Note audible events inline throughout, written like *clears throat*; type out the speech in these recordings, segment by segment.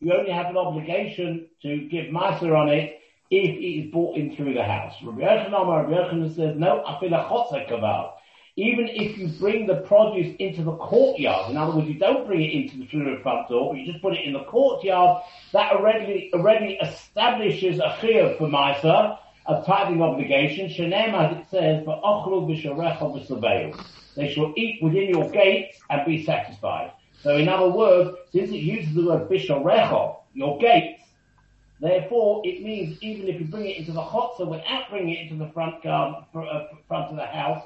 you only have an obligation to give Meiser on it if it is brought in through the house. Rabbi Yochanan, Rabbi Yochanan says, no, kaval. Even if you bring the produce into the courtyard, in other words, you don't bring it into the, front door, but you just put it in the courtyard, that already, already establishes a chiyah for Meiser, a tithing obligation. Shenem, as it says, for ochlu b'sharecha b'saveil. They shall eat within your gates and be satisfied. So in other words, since it uses the word bisharecha, your gates, therefore it means even if you bring it into the chotzer without bringing it into the front garden, uh, front of the house,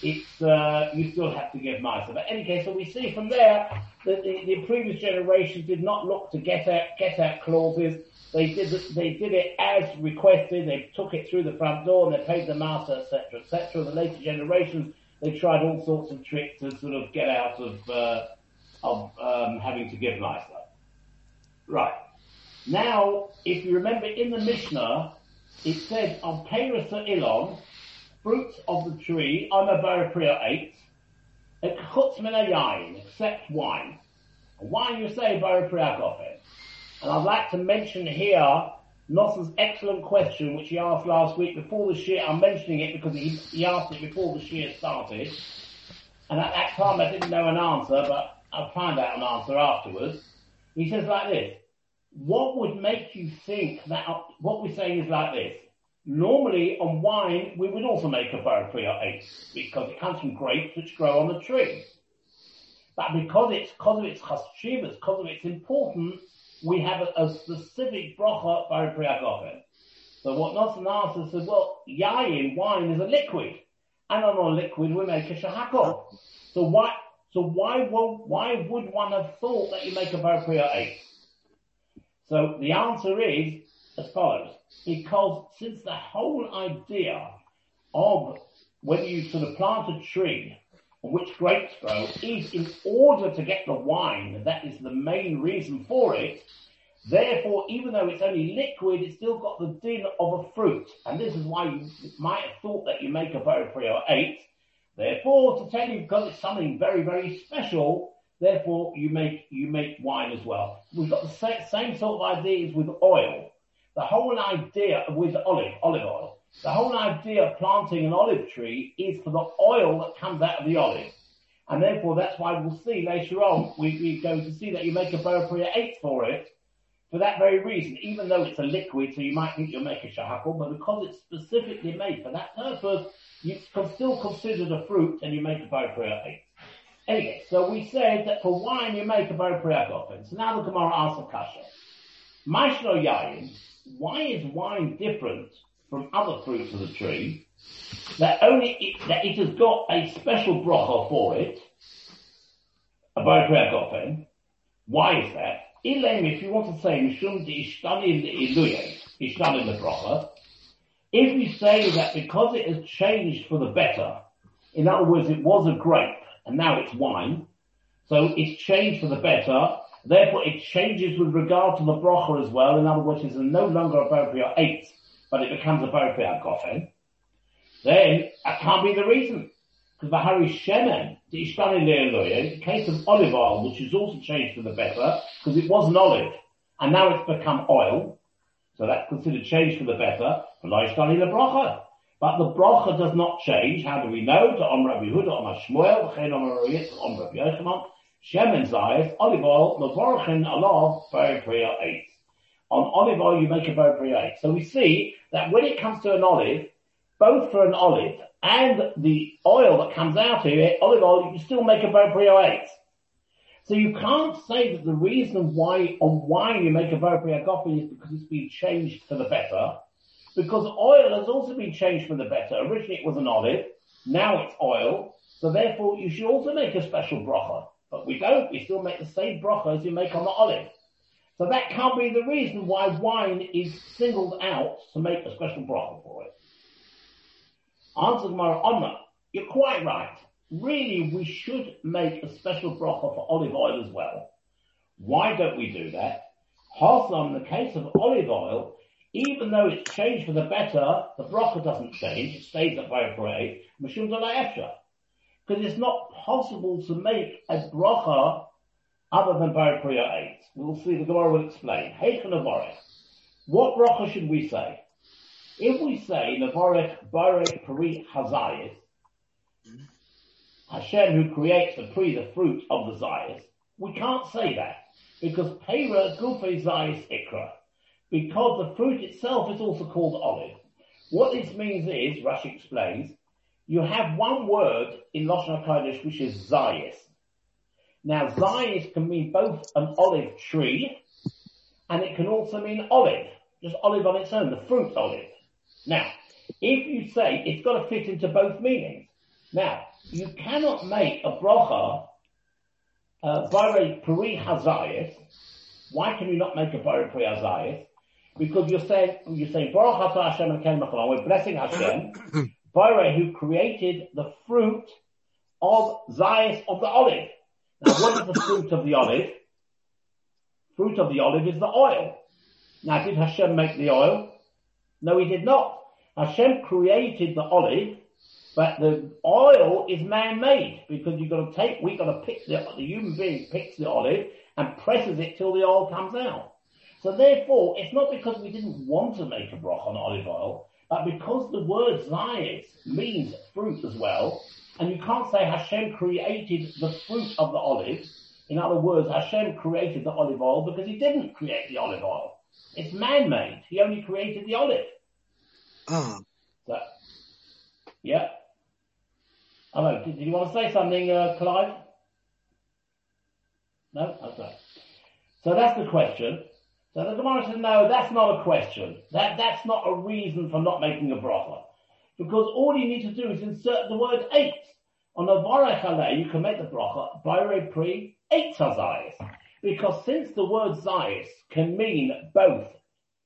it's, uh, you still have to give Meiser. But any case, so we see from there that the, the previous generation did not look to get out, get out clauses. They did, they did it as requested. They took it through the front door and they paid the master, etc., etc. The later generations, they tried all sorts of tricks to sort of get out of, uh, of um, having to give Meiser. Right. Now, if you remember in the Mishnah, it said, on Peirus Ilon, fruits of the tree, I'm a Pri Ha'eitz, except wine. Wine you say Priya Gofen. And I'd like to mention here Nosson's excellent question, which he asked last week before the shiur. I'm mentioning it because he, he asked it before the shiur started. And at that time I didn't know an answer, but I'll find out an answer afterwards. He says like this, what would make you think that, what we're saying is like this, Normally on wine, we would also make a Borei Pri Ha'eitz because it comes from grapes which grow on the tree. But because it's, because of its chashivas, because of its importance, we have a, a specific bracha Barapria Gofen. So what Nosson answers says, well, yayin, wine is a liquid. And on a liquid we make a shahakol. So why, so why won't, why would one have thought that you make a Borei Pri Ha'eitz? So the answer is as follows because since the whole idea of when you sort of plant a tree on which grapes grow is in order to get the wine, that is the main reason for it, Therefore, even though it's only liquid, it's still got the din of a fruit. And this is why you might have thought that you make a or 8. Therefore, to tell you, because it's something very, very special, therefore you make, you make wine as well. We've got the same sort of ideas with oil. The whole idea with olive, olive oil, the whole idea of planting an olive tree is for the oil that comes out of the olive. And therefore that's why we'll see later on, we, we're going to see that you make a 8 for it, for that very reason, even though it's a liquid, so you might think you'll make a shahakal, but because it's specifically made for that purpose, you can still consider the fruit and you make a Borei Pri Ha'eitz. Anyway, so we said that for wine you make a Barapria often. So now the Gemara asks a kasha. Maishno yayin, why is wine different from other fruits of the tree? That only it, that it has got a special bracha for it, a barakagofen. Why is that? Elaine, if you want to say mishum de ishtani iluye, ishtani the bracha, if we say that because it has changed for the better, in other words, it was a grape and now it's wine, so it's changed for the better, Therefore, it changes with regard to the brocha as well. In other words, it's no longer a Barapia 8, but it becomes a Barapia Gofen. Then, that can't be the reason. Because the Hari Shemen, the Ishtani Le'eloye, the case of olive oil, which has also changed for the better, because it was an olive, and now it's become oil, so that's considered change for the better. But the brocha does not change. How do we know? To Om Rabbi Huda, Om Shmuel, V'chein Om Rabbi Yochanan, Shemen Zayis, olive oil, Mavorchin Alav, Borei Pri Ha'eitz. On olive oil, you make a Borei Pri Ha'eitz. So we see that when it comes to an olive, both for an olive and the oil that comes out of it, olive oil, you still make a Borei Pri Ha'eitz. So you can't say that the reason why on wine you make a Barapria coffee is because it's been changed for the better. Because oil has also been changed for the better. Originally it was an olive, now it's oil, so therefore you should also make a special bracha. But we don't. We still make the same bracha as you make on the olive. So that can't be the reason why wine is singled out to make a special bracha for it. Answer Gemara Omar. You're quite right. Really, we should make a special bracha for olive oil as well. Why don't we do that? Also, in the case of olive oil, even though it's changed for the better, the bracha doesn't change. It stays at Vayapurei. Mashum because it's not possible to make a bracha other than Baruch Priya 8. We'll see, the Gemara will explain. Heichen Avorech. What bracha should we say? If we say Navorech Baruch Pri Hazayis, Hashem who creates the pre, the fruit of the Zayis, we can't say that because Pera Gufe Zayis Ikra, because the fruit itself is also called olive. What this means is, Rashi explains, you have one word in Lashon HaKodesh which is Zayis. Now Zayis can mean both an olive tree and it can also mean olive, just olive on its own, the fruit olive. Now, if you say it's got to fit into both meanings, now, you cannot make a bracha, uh, Peri Hazayis. Why can you not make a Bare Peri Hazayis? Because you're saying, you're saying, Baruch Atah Hashem and Ken we're blessing Hashem, *clears throat* Bare who created the fruit of Zayis of the olive. Now what is the fruit of the olive? Fruit of the olive is the oil. Now did Hashem make the oil? No, he did not. Hashem created the olive but the oil is man-made because you've got to take, we've got to pick the, the human being picks the olive and presses it till the oil comes out. So therefore, it's not because we didn't want to make a broth on olive oil, but because the word zayis means fruit as well, and you can't say Hashem created the fruit of the olive. In other words, Hashem created the olive oil because he didn't create the olive oil. It's man-made. He only created the olive. Ah. So, yeah. Hello, did, you want to say something, uh, Clive? No? Okay. So that's the question. So the Gemara says, no, that's not a question. That, that's not a reason for not making a bracha. Because all you need to do is insert the word eight. On a varech you can make the bracha, bayre pre, eight hazayis. Because since the word zayis can mean both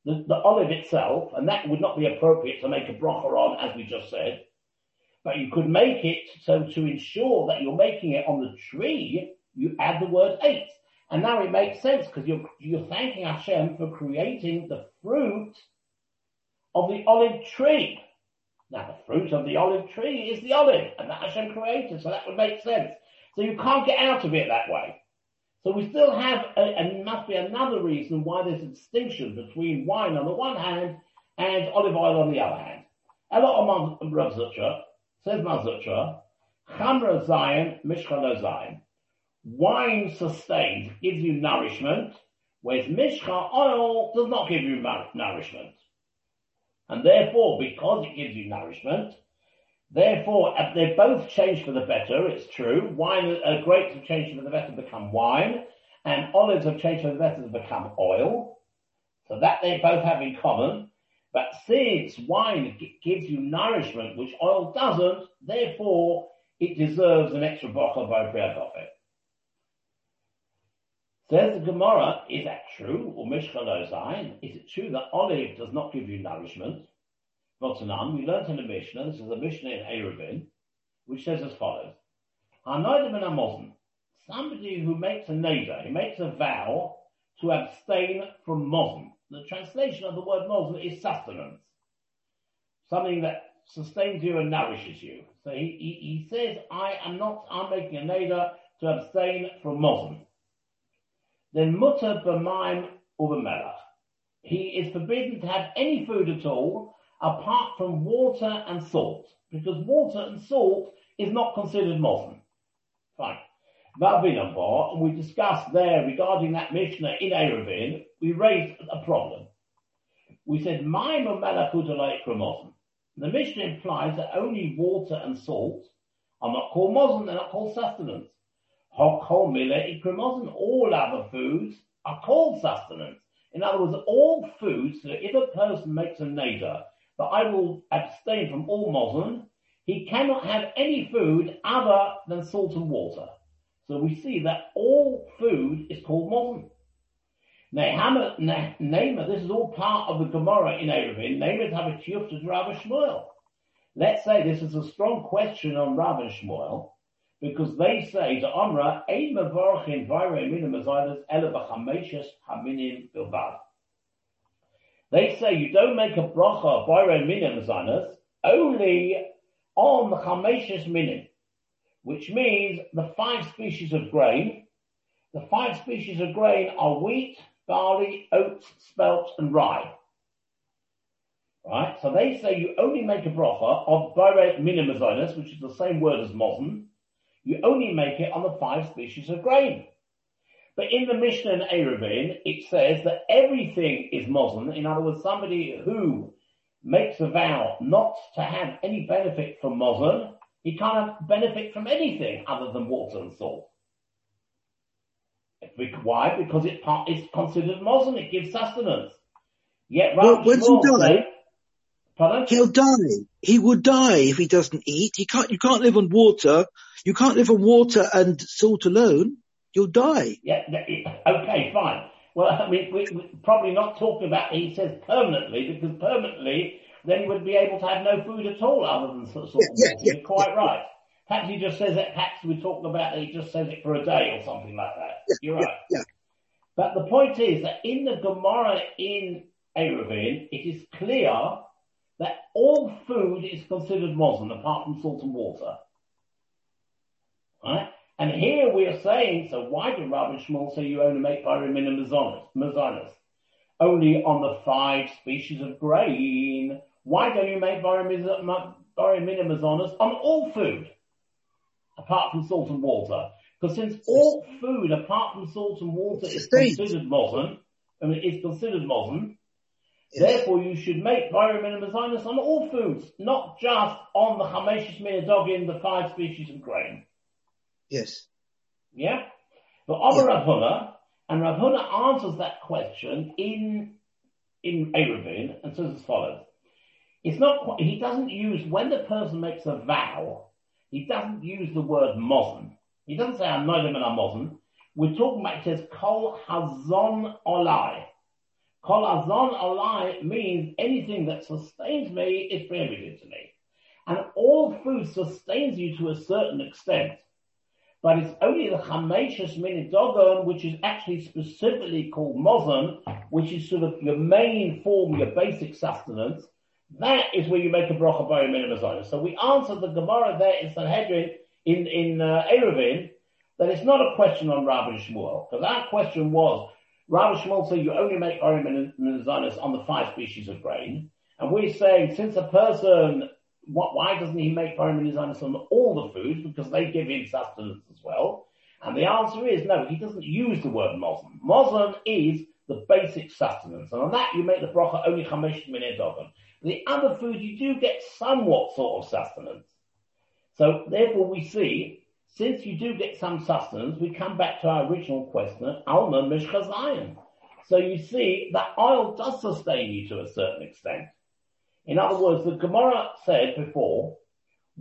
the, the olive itself, and that would not be appropriate to make a bracha on, as we just said, but you could make it so to ensure that you're making it on the tree, you add the word eight. And now it makes sense because you're, you're thanking Hashem for creating the fruit of the olive tree. Now the fruit of the olive tree is the olive and that Hashem created, so that would make sense. So you can't get out of it that way. So we still have, a, and must be another reason why there's a distinction between wine on the one hand and olive oil on the other hand. A lot among Rav Zutra, Says Mazutra, Chamra Zion, Mishcha Zion. Wine sustains, gives you nourishment, whereas Mishcha oil does not give you nourishment. And therefore, because it gives you nourishment, therefore, they both change for the better, it's true. Wine, uh, grapes have changed for the better to become wine, and olives have changed for the better to become oil. So that they both have in common. But since wine gives you nourishment, which oil doesn't, therefore it deserves an extra bottle by Priyagofe. Says the Gemara, is that true? Or Mishchalozine? Is it true that olive does not give you nourishment? Votanan, we learned in the Mishnah, this is a Mishnah in Eruvin, which says as follows. Somebody who makes a neder, he makes a vow to abstain from mozen. The translation of the word mozel is sustenance. Something that sustains you and nourishes you. So he, he, he says, I am not, I'm making a neder to abstain from mozel. Then mutter b'maim u'b'melach. He is forbidden to have any food at all apart from water and salt. Because water and salt is not considered mozen. Fine. Babinabor, and we discussed there regarding that Mishnah in Eruvin, we raised a problem. We said, Maim The Mishnah implies that only water and salt are not called mozen, they're not called sustenance. All other foods are called sustenance. In other words, all foods, so if a person makes a neder, but I will abstain from all mozen, he cannot have any food other than salt and water. So we see that all food is called mozen. Nehama, Nema, this is all part of the Gemara in Eruvin. Nema have a chiyuf to Rav Shmuel. Let's say this is a strong question on and Shmuel, because they say to Amra, Ein mevorchin vayre minim azaydas ele haminim bilbad. They say you don't make a bracha vayre minim azaydas only on the chameshes minim which means the five species of grain, The five species of grain are wheat, barley, oats, spelt, and rye. Right? So they say you only make a brocha of Bore minimizinus, which is the same word as mozen. You only make it on the five species of grain. But in the Mishnah and Eruvin, it says that everything is mozen. In other words, somebody who makes a vow not to have any benefit from mozen, he can't benefit from anything other than water and salt. Why? Because it it's considered mozen. It gives sustenance. Yet, well, when he die, Pardon? he'll die. He would die if he doesn't eat. He can't. You can't live on water. You can't live on water and salt alone. You'll die. Yeah. Okay. Fine. Well, I *laughs* mean, we, are probably not talking about. He says permanently because permanently, then he would be able to have no food at all other than sort of. Yeah, yeah, You're quite right. Perhaps he just says it. Perhaps we talked about it. He just says it for a day or something like that. Yeah, You're right. Yeah, But the point is that in the Gemara in Eruvin, it is clear that all food is considered mozen apart from salt and water. Right? And here we are saying, so why do Rabbi Shmuel say you only make pyramid and mazonas? Only on the five species of grain. Why don't you make and mazonas on all food? apart from salt and water. Because since all food apart from salt and water is considered mozen, I mean, is considered yes. therefore you should make Byram and on all foods, not just on the Chameshis Minadogin, the five species of grain. Yes. Yeah? But Amar yeah. And Rav Huna answers that question in, in Eruvin and says as follows. It's not, he doesn't use, when the person makes a vow, he doesn't use the word mozen. He doesn't say I'm noidim and I'm. We're talking about, it says kol hazon olai. Kol hazon olai means anything that sustains me is prohibited to me. And all food sustains you to a certain extent. But it's only the chameshus minidogon, which is actually specifically called mozen, which is sort of your main form, your basic sustenance, that is where you make a bracha by a So we answered the Gemara there in Sanhedrin, in, in, uh, Eruvin, that it's not a question on Rabbi Shmuel, because our question was, Rabbi Shmuel said you only make Orim and on the five species of grain, and we're saying since a person, what, why doesn't he make Orim and on all the foods, because they give him sustenance as well? And the answer is no, he doesn't use the word mozen. Mozen is the basic sustenance, and on that you make the bracha only chamesh minutes the other food you do get somewhat sort of sustenance. So therefore we see, since you do get some sustenance, we come back to our original question, Alma Mishchazayan. So you see that oil does sustain you to a certain extent. In other words, the Gemara said before